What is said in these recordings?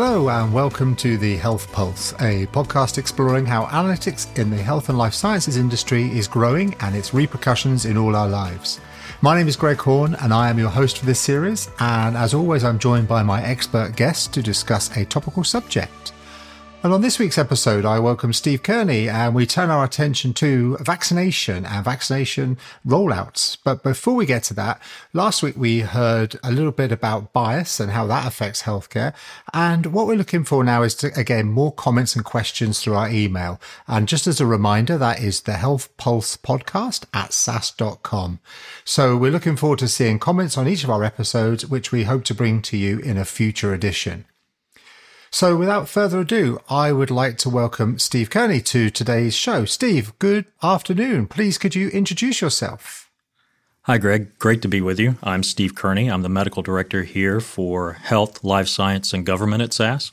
Hello, and welcome to the Health Pulse, a podcast exploring how analytics in the health and life sciences industry is growing and its repercussions in all our lives. My name is Greg Horn, and I am your host for this series. And as always, I'm joined by my expert guests to discuss a topical subject. And on this week's episode, I welcome Steve Kearney and we turn our attention to vaccination and vaccination rollouts. But before we get to that, last week we heard a little bit about bias and how that affects healthcare. And what we're looking for now is to, again, more comments and questions through our email. And just as a reminder, that is the Health Pulse podcast at sas.com. So we're looking forward to seeing comments on each of our episodes, which we hope to bring to you in a future edition. So without further ado, I would like to welcome Steve Kearney to today's show. Steve, good afternoon. Please could you introduce yourself? Hi, Greg. Great to be with you. I'm Steve Kearney. I'm the medical director here for health, life science, and government at SAS.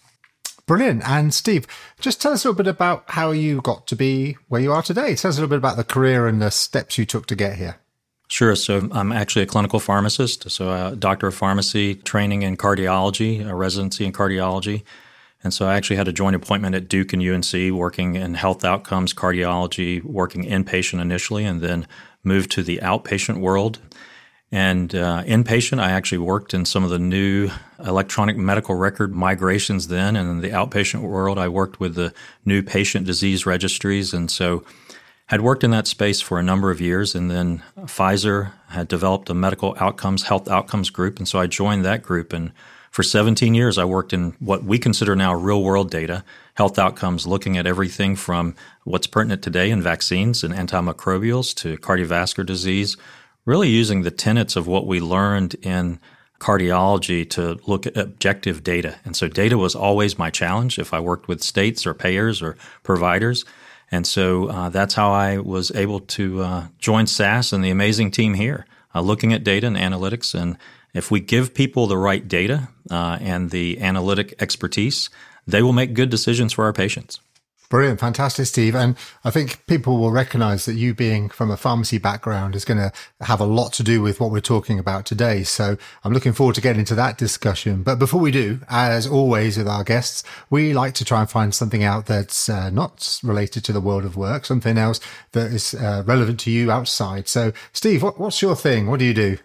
Brilliant. And Steve, just tell us a little bit about how you got to be where you are today. Tell us a little bit about the career and the steps you took to get here. Sure. So I'm actually a clinical pharmacist, so a doctor of pharmacy, training in cardiology, a residency in cardiology. And so I actually had a joint appointment at Duke and UNC working in health outcomes, cardiology, working inpatient initially, and then moved to the outpatient world. And uh, inpatient, I actually worked in some of the new electronic medical record migrations then. And in the outpatient world, I worked with the new patient disease registries. And so had worked in that space for a number of years. And then Pfizer had developed a medical outcomes, health outcomes group. And so I joined that group and for 17 years, I worked in what we consider now real world data, health outcomes, looking at everything from what's pertinent today in vaccines and antimicrobials to cardiovascular disease, really using the tenets of what we learned in cardiology to look at objective data. And so data was always my challenge if I worked with states or payers or providers. And so uh, that's how I was able to uh, join SAS and the amazing team here, uh, looking at data and analytics and if we give people the right data uh, and the analytic expertise, they will make good decisions for our patients. Brilliant, fantastic, Steve. And I think people will recognize that you being from a pharmacy background is going to have a lot to do with what we're talking about today. So I'm looking forward to getting into that discussion. But before we do, as always with our guests, we like to try and find something out that's uh, not related to the world of work, something else that is uh, relevant to you outside. So, Steve, what, what's your thing? What do you do?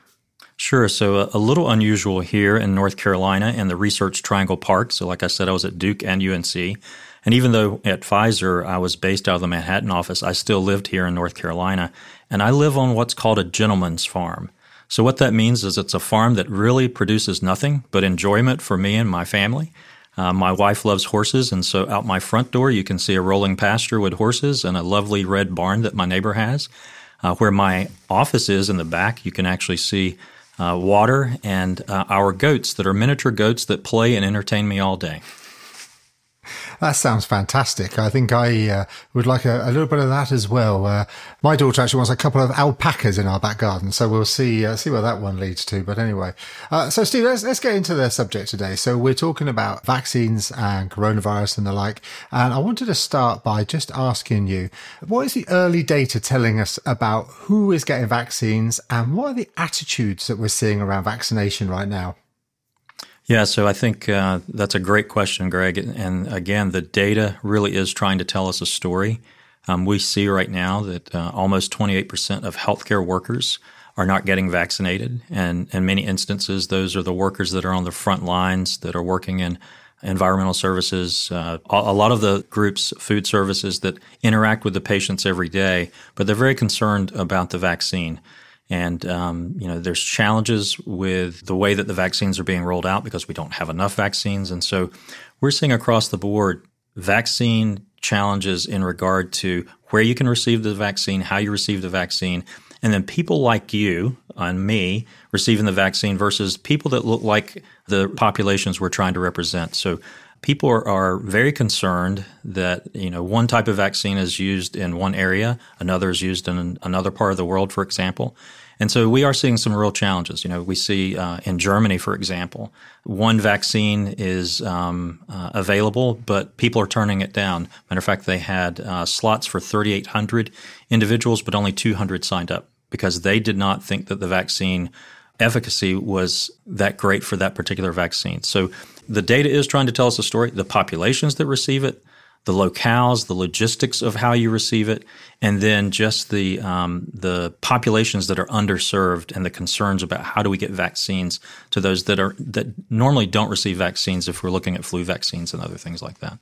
Sure. So a, a, little unusual here in North Carolina in the Research Triangle Park. So, like I said, I was at Duke and UNC. And even though at Pfizer I was based out of the Manhattan office, I still lived here in North Carolina. And I live on what's called a gentleman's farm. So, what that means is it's a farm that really produces nothing but enjoyment for me and my family. Uh, my wife loves horses, and so out my front door you can see a rolling pasture with horses and a lovely red barn that my neighbor has. Uh, where my office is in the back, you can actually see uh, water, and uh, our goats that are miniature goats that play and entertain me all day. That sounds fantastic. I think I uh, would like a, a, little bit of that as well. Uh, my daughter actually wants a couple of alpacas in our back garden, so we'll see uh, see where that one leads to. But anyway, uh, so Steve, let's let's get into the subject today. So we're talking about vaccines and coronavirus and the like, and I wanted to start by just asking you, what is the early data telling us about who is getting vaccines and what are the attitudes that we're seeing around vaccination right now? Yeah, so I think uh, that's a great question, Greg. And again, the data really is trying to tell us a story. Um, we see right now that uh, almost 28% of healthcare workers are not getting vaccinated. And in many instances, those are the workers that are on the front lines that are working in environmental services, uh, a lot of the groups, food services that interact with the patients every day, but they're very concerned about the vaccine. And um, you know, there's challenges with the way that the vaccines are being rolled out because we don't have enough vaccines, and so we're seeing across the board vaccine challenges in regard to where you can receive the vaccine, how you receive the vaccine, and then people like you and me receiving the vaccine versus people that look like the populations we're trying to represent. So people are, very concerned that you know one type of vaccine is used in one area, another is used in another part of the world, for example. And so we are seeing some real challenges. You know, we see uh, in Germany, for example, one vaccine is um, uh, available, but people are turning it down. Matter of fact, they had uh, slots for 3,800 individuals, but only 200 signed up because they did not think that the vaccine efficacy was that great for that particular vaccine. So the data is trying to tell us a story. The populations that receive it, the locales, the logistics of how you receive it, and then just the um, the populations that are underserved and the concerns about how do we get vaccines to those that are that normally don't receive vaccines if we're looking at flu vaccines and other things like that.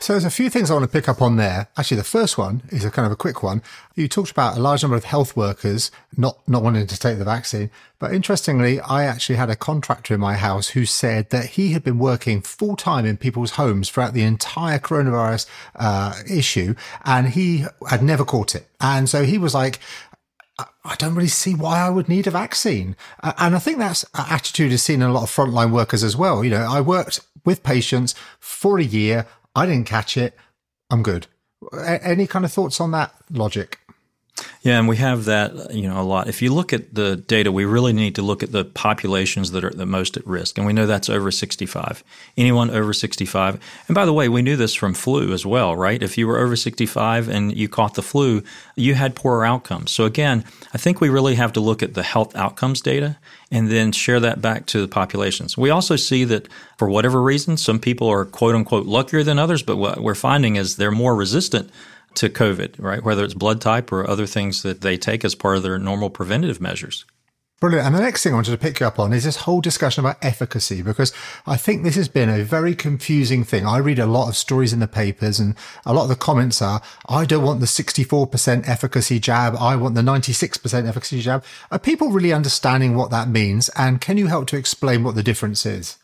So there's a few things I want to pick up on there. Actually, the first one is a kind of a quick one. You talked about a large number of health workers not, not wanting to take the vaccine. But interestingly, I actually had a contractor in my house who said that he had been working full time in people's homes throughout the entire coronavirus uh, issue and he had never caught it. And so he was like, I don't really see why I would need a vaccine. And I think that's attitude is seen in a lot of frontline workers as well. You know, I worked with patients for a year. I didn't catch it. I'm good. Any kind of thoughts on that logic? Yeah, and we have that, you know, a lot. If you look at the data, we really need to look at the populations that are the most at risk. And we know that's over 65. Anyone over 65. And by the way, we knew this from flu as well, right? If you were over 65 and you caught the flu, you had poorer outcomes. So again, I think we really have to look at the health outcomes data and then share that back to the populations. We also see that for whatever reason, some people are quote unquote luckier than others, but what we're finding is they're more resistant to COVID, right? Whether it's blood type or other things that they take as part of their normal preventative measures. Brilliant. And the next thing I wanted to pick you up on is this whole discussion about efficacy, because I think this has been a very confusing thing. I read a lot of stories in the papers and a lot of the comments are, I don't want the 64% efficacy jab. I want the 96% efficacy jab. Are people really understanding what that means? And can you help to explain what the difference is?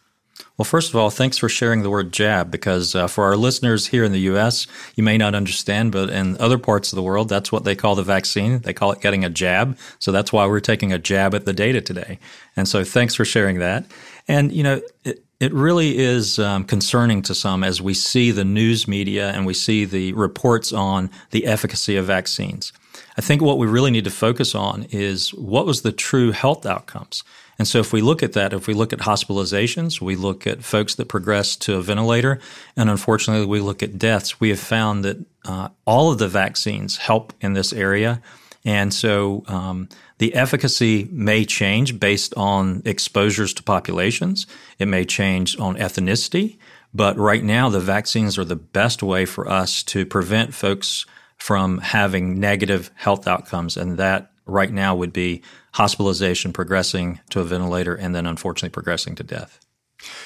Well, first of all, thanks for sharing the word jab because uh, for our listeners here in the U.S., you may not understand, but in other parts of the world, that's what they call the vaccine. They call it getting a jab. So that's why we're taking a jab at the data today. And so thanks for sharing that. And, you know, it, it really is um, concerning to some as we see the news media and we see the reports on the efficacy of vaccines. I think what we really need to focus on is what was the true health outcomes. And so, if we look at that, if we look at hospitalizations, we look at folks that progress to a ventilator, and unfortunately, we look at deaths, we have found that uh, all of the vaccines help in this area. And so, um, the efficacy may change based on exposures to populations, it may change on ethnicity. But right now, the vaccines are the best way for us to prevent folks from having negative health outcomes. And that right now would be hospitalization, progressing to a ventilator, and then unfortunately progressing to death.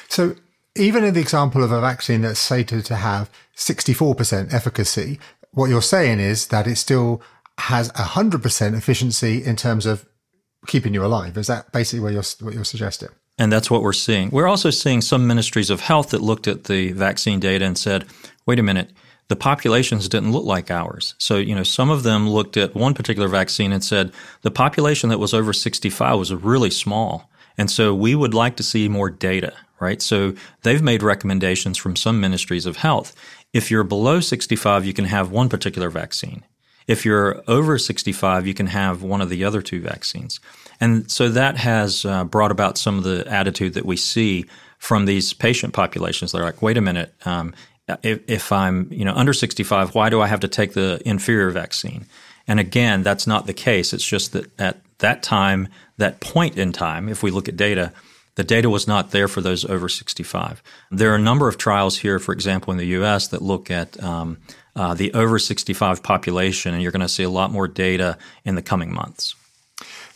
So, even in the example of a vaccine that's stated to have 64% efficacy, what you're saying is that it still has 100% efficiency in terms of keeping you alive. Is that basically what you're, what you're suggesting? And that's what we're seeing. We're also seeing some ministries of health that looked at the vaccine data and said, wait a minute, the populations didn't look like ours. So, you know, some of them looked at one particular vaccine and said the population that was over 65 was really small. And so we would like to see more data, right? So they've made recommendations from some ministries of health. If you're below 65, you can have one particular vaccine. If you're over 65, you can have one of the other two vaccines. And so that has uh, brought about some of the attitude that we see from these patient populations. They're like, wait a minute, um, if, if I'm you know under 65, why do I have to take the inferior vaccine? And again, that's not the case. It's just that at that time, that point in time, if we look at data, the data was not there for those over 65. There are a number of trials here, for example, in the US that look at um, uh, the over 65 population, and you're going to see a lot more data in the coming months.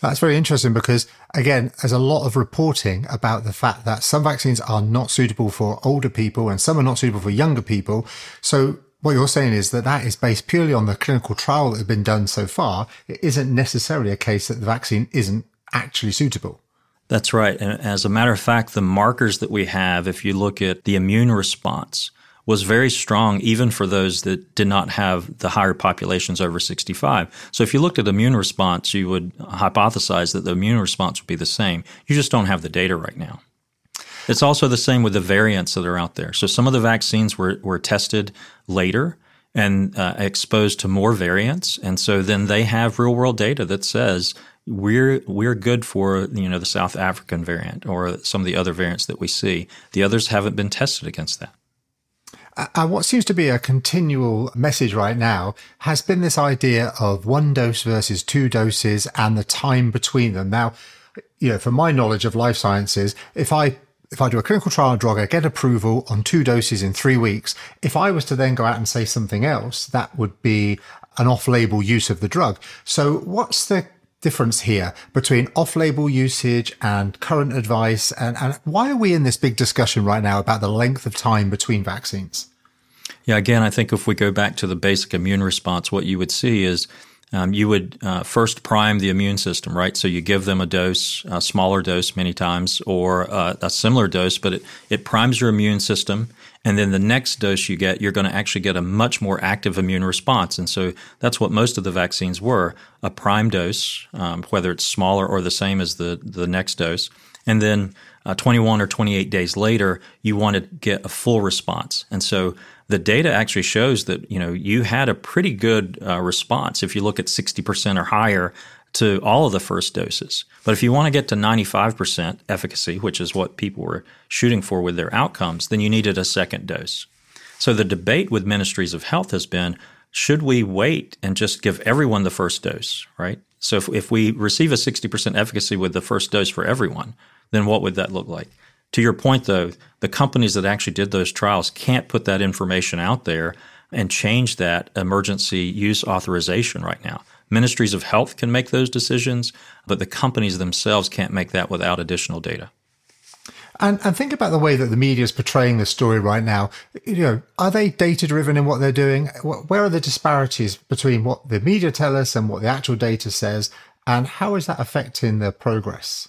That's very interesting because, again, there's a lot of reporting about the fact that some vaccines are not suitable for older people and some are not suitable for younger people. So what you're saying is that that is based purely on the clinical trial that has been done so far. It isn't necessarily a case that the vaccine isn't actually suitable. That's right. And as a matter of fact, the markers that we have, if you look at the immune response, was very strong even for those that did not have the higher populations over 65. So if you looked at immune response, you would hypothesize that the immune response would be the same. You just don't have the data right now. It's also the same with the variants that are out there. So some of the vaccines were, were tested later and uh, exposed to more variants, and so then they have real world data that says we're we're good for you know the South African variant or some of the other variants that we see. The others haven't been tested against that. Uh, and what seems to be a continual message right now has been this idea of one dose versus two doses and the time between them. Now, you know, from my knowledge of life sciences, if I if I do a clinical trial drug, I get approval on two doses in three weeks. If I was to then go out and say something else, that would be an off-label use of the drug. So what's the difference here between off-label usage and current advice? And, and why are we in this big discussion right now about the length of time between vaccines? Yeah, again, I think if we go back to the basic immune response, what you would see is um, you would uh, first prime the immune system, right? So you give them a dose, a smaller dose many times, or uh, a similar dose, but it, it primes your immune system. And then the next dose you get, you're going to actually get a much more active immune response. And so that's what most of the vaccines were a prime dose, um, whether it's smaller or the same as the, the next dose. And then uh, 21 or 28 days later, you want to get a full response. And so the data actually shows that you know you had a pretty good uh, response if you look at 60% or higher to all of the first doses. But if you want to get to 95% efficacy, which is what people were shooting for with their outcomes, then you needed a second dose. So the debate with ministries of health has been should we wait and just give everyone the first dose, right? So if, if we receive a 60% efficacy with the first dose for everyone, then what would that look like? To your point, though, the companies that actually did those trials can't put that information out there and change that emergency use authorization right now. Ministries of health can make those decisions, but the companies themselves can't make that without additional data. And, and think about the way that the media is portraying the story right now. You know, are they data driven in what they're doing? Where are the disparities between what the media tell us and what the actual data says? And how is that affecting their progress?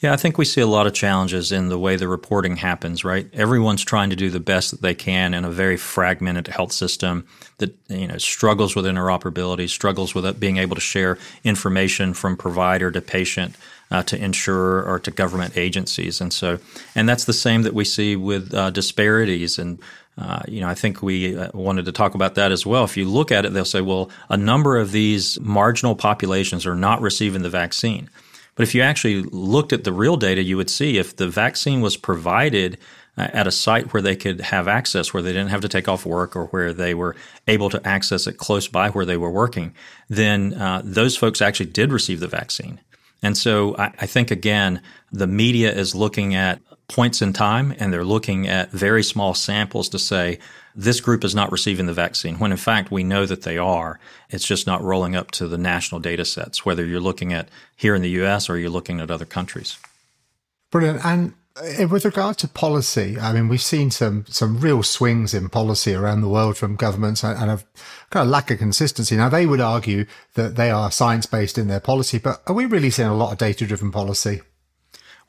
Yeah, I think we see a lot of challenges in the way the reporting happens, right? Everyone's trying to do the best that they can in a very fragmented health system that you know struggles with interoperability, struggles with being able to share information from provider to patient uh, to insurer or to government agencies, and so and that's the same that we see with uh, disparities and. Uh, you know, I think we uh, wanted to talk about that as well. If you look at it, they'll say, well, a number of these marginal populations are not receiving the vaccine. But if you actually looked at the real data, you would see if the vaccine was provided uh, at a site where they could have access, where they didn't have to take off work or where they were able to access it close by where they were working, then uh, those folks actually did receive the vaccine. And so I, I think, again, the media is looking at points in time and they're looking at very small samples to say, this group is not receiving the vaccine, when in fact we know that they are. It's just not rolling up to the national data sets, whether you're looking at here in the US or you're looking at other countries. Brilliant. And uh, with regard to policy, I mean, we've seen some some real swings in policy around the world from governments and a kind of lack of consistency. Now, they would argue that they are science based in their policy, but are we really seeing a lot of data driven policy?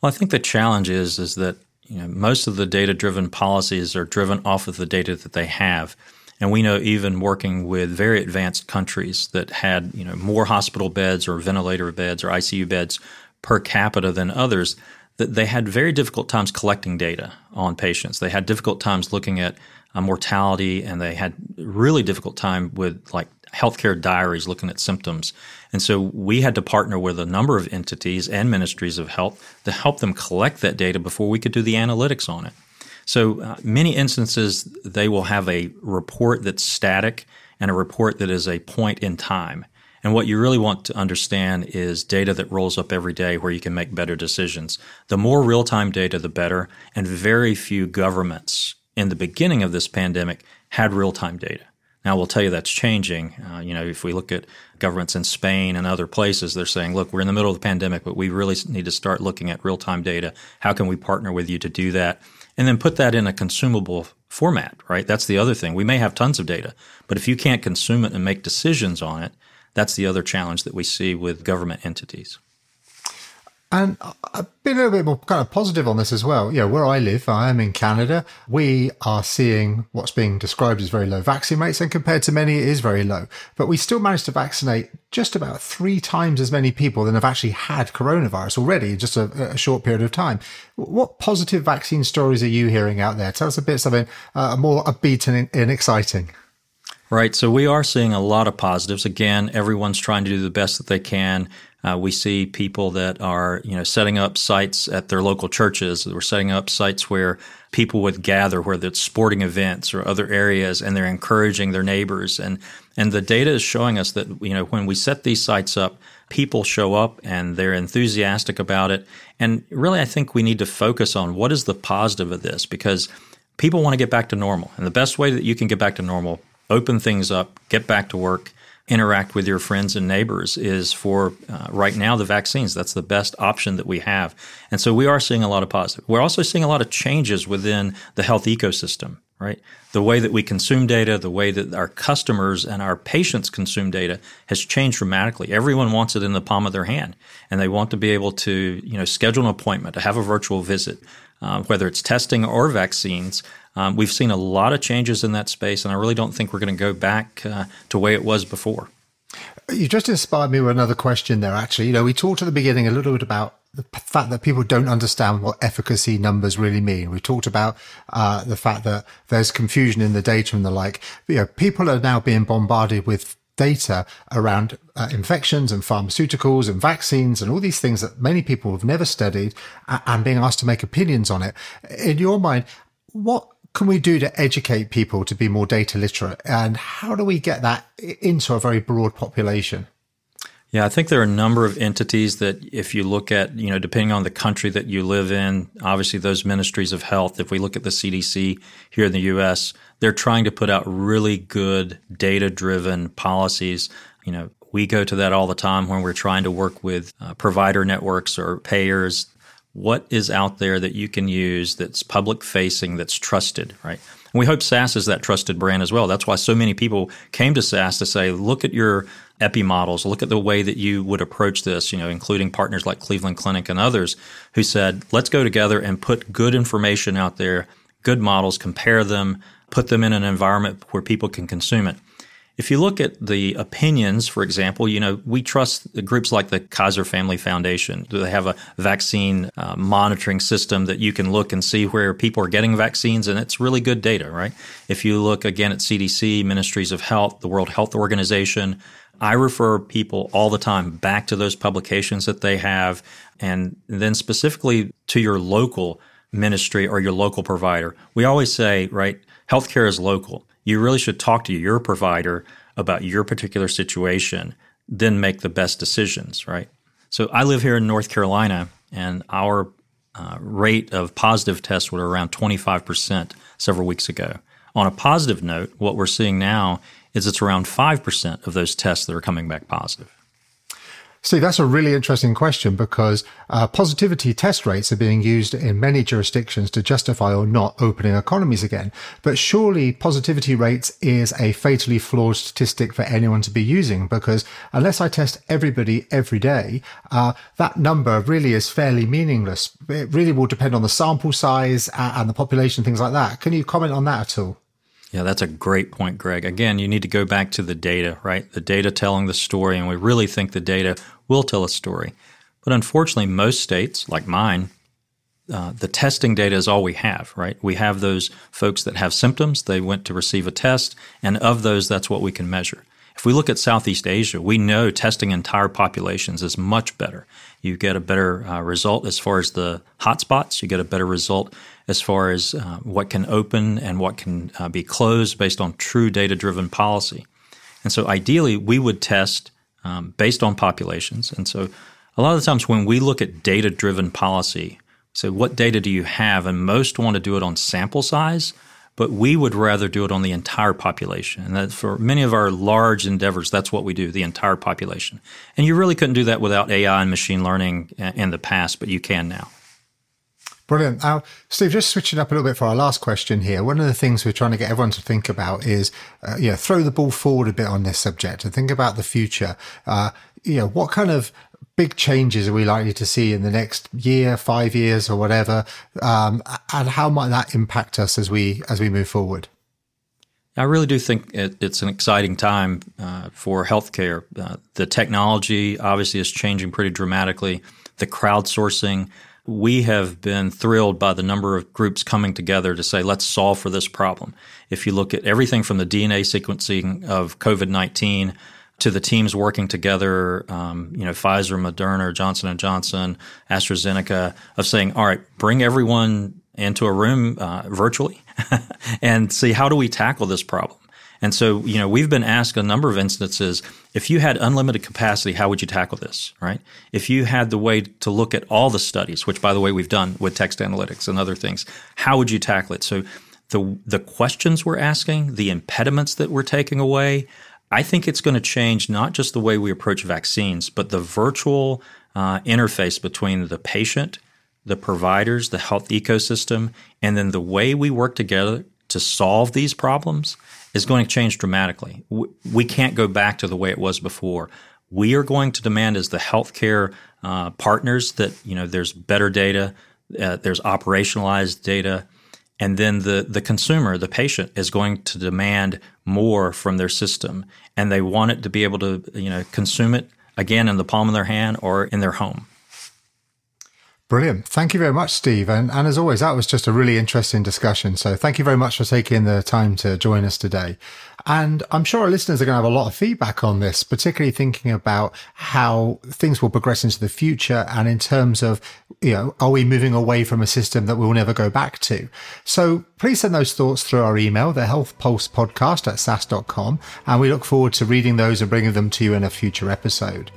Well, I think the challenge is is that you know, most of the data driven policies are driven off of the data that they have. And we know even working with very advanced countries that had you know more hospital beds or ventilator beds or ICU beds per capita than others, that they had very difficult times collecting data on patients. They had difficult times looking at uh, mortality, and they had really difficult time with like healthcare diaries looking at symptoms. And so we had to partner with a number of entities and ministries of health to help them collect that data before we could do the analytics on it. So uh, many instances, they will have a report that's static and a report that is a point in time. And what you really want to understand is data that rolls up every day where you can make better decisions. The more real time data, the better. And very few governments in the beginning of this pandemic had real time data. Now, we'll tell you that's changing. Uh, you know, if we look at governments in Spain and other places, they're saying, look, we're in the middle of the pandemic, but we really need to start looking at real time data. How can we partner with you to do that? And then put that in a consumable format, right? That's the other thing. We may have tons of data, but if you can't consume it and make decisions on it, that's the other challenge that we see with government entities. And I've been a bit more kind of positive on this as well. Yeah, where I live, I am in Canada. We are seeing what's being described as very low vaccine rates, and compared to many, it is very low. But we still managed to vaccinate just about three times as many people than have actually had coronavirus already in just a, a short period of time. What positive vaccine stories are you hearing out there? Tell us a bit something uh, more upbeat and, and exciting. Right. So we are seeing a lot of positives. Again, everyone's trying to do the best that they can. Uh, we see people that are, you know, setting up sites at their local churches. We're setting up sites where people would gather, whether it's sporting events or other areas, and they're encouraging their neighbors. And and the data is showing us that you know when we set these sites up, people show up and they're enthusiastic about it. And really, I think we need to focus on what is the positive of this because people want to get back to normal, and the best way that you can get back to normal, open things up, get back to work interact with your friends and neighbors is for uh, right now the vaccines. That's the best option that we have. And so we are seeing a lot of positive. We're also seeing a lot of changes within the health ecosystem, right? The way that we consume data, the way that our customers and our patients consume data has changed dramatically. Everyone wants it in the palm of their hand and they want to be able to, you know, schedule an appointment, to have a virtual visit, uh, whether it's testing or vaccines. Um, we've seen a lot of changes in that space, and I really don't think we're going to go back uh, to way it was before. You just inspired me with another question there, actually. You know, we talked at the beginning a little bit about the fact that people don't understand what efficacy numbers really mean. We talked about uh, the fact that there's confusion in the data and the like. You know, people are now being bombarded with data around uh, infections and pharmaceuticals and vaccines and all these things that many people have never studied and being asked to make opinions on it. In your mind, what can we do to educate people to be more data literate? And how do we get that into a very broad population? Yeah, I think there are a number of entities that, if you look at, you know, depending on the country that you live in, obviously those ministries of health, if we look at the CDC here in the US, they're trying to put out really good data driven policies. You know, we go to that all the time when we're trying to work with uh, provider networks or payers what is out there that you can use that's public facing, that's trusted, right? And we hope SAS is that trusted brand as well. That's why so many people came to SAS to say, look at your epi models, look at the way that you would approach this, you know, including partners like Cleveland Clinic and others who said, let's go together and put good information out there, good models, compare them, put them in an environment where people can consume it. If you look at the opinions, for example, you know, we trust groups like the Kaiser Family Foundation. They have a vaccine uh, monitoring system that you can look and see where people are getting vaccines? And it's really good data, right? If you look again at CDC, Ministries of Health, the World Health Organization, I refer people all the time back to those publications that they have, and then specifically to your local ministry or your local provider. We always say, right, healthcare is local you really should talk to your provider about your particular situation, then make the best decisions, right? So I live here in North Carolina, and our uh, rate of positive tests were around 25% several weeks ago. On a positive note, what we're seeing now is it's around 5% of those tests that are coming back positive. Steve, that's a really interesting question because uh, positivity test rates are being used in many jurisdictions to justify or not opening economies again. But surely positivity rates is a fatally flawed statistic for anyone to be using because unless I test everybody every day, uh, that number really is fairly meaningless. It really will depend on the sample size and the population, things like that. Can you comment on that at all? Yeah, that's a great point, Greg. Again, you need to go back to the data, right? The data telling the story, and we really think the data will tell a story. But unfortunately, most states, like mine, uh, the testing data is all we have, right? We have those folks that have symptoms, they went to receive a test, and of those, that's what we can measure. If we look at Southeast Asia, we know testing entire populations is much better. You get a better uh, result as far as the hotspots, you get a better result as far as uh, what can open and what can uh, be closed based on true data driven policy. And so ideally, we would test um, based on populations. And so a lot of the times when we look at data driven policy, so what data do you have? And most want to do it on sample size, but we would rather do it on the entire population. And for many of our large endeavors, that's what we do, the entire population. And you really couldn't do that without AI and machine learning in the past, but you can now. Brilliant. Steve, just switching up a little bit for our last question here. One of the things we're trying to get everyone to think about is, uh, you know, throw the ball forward a bit on this subject and think about the future. Uh, you know, what kind of big changes are we likely to see in the next year, five years, or whatever, um, and how might that impact us as we as we move forward? I really do think it, it's an exciting time uh, for healthcare. Uh, the technology obviously is changing pretty dramatically. The crowdsourcing we have been thrilled by the number of groups coming together to say, let's solve for this problem. If you look at everything from the DNA sequencing of COVID 19 to the teams working together, um, you know, Pfizer, Moderna, Johnson and Johnson, AstraZeneca, of saying, all right, bring everyone into a room uh, virtually and see how do we tackle this problem. And so, you know, we've been asked a number of instances if you had unlimited capacity, how would you tackle this, right? If you had the way to look at all the studies, which by the way we've done with text analytics and other things, how would you tackle it? So the the questions we're asking, the impediments that we're taking away, I think it's going to change not just the way we approach vaccines, but the virtual uh, interface between the patient, the providers, the health ecosystem, and then the way we work together to solve these problems is going to change dramatically. We can't go back to the way it was before. We are going to demand as the healthcare uh, partners that you know there's better data, uh, there's operationalized data, and then the the consumer, the patient, is going to demand more from their system, and they want it to be able to you know consume it again in the palm of their hand or in their home. Brilliant. Thank you very much, Steve. And, and as always, that was just a really interesting discussion. So thank you very much for taking the time to join us today. And I'm sure our listeners are going to have a lot of feedback on this, particularly thinking about how things will progress into the future. And in terms of, you know, are we moving away from a system that we'll never go back to? So please send those thoughts through our email, the health pulse podcast at sas.com. And we look forward to reading those and bringing them to you in a future episode.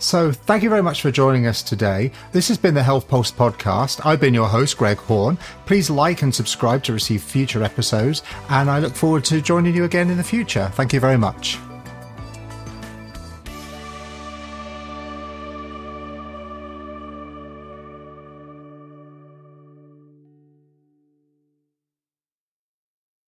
So, thank you very much for joining us today. This has been the Health Pulse podcast. I've been your host, Greg Horn. Please like and subscribe to receive future episodes, and I look forward to joining you again in the future. Thank you very much.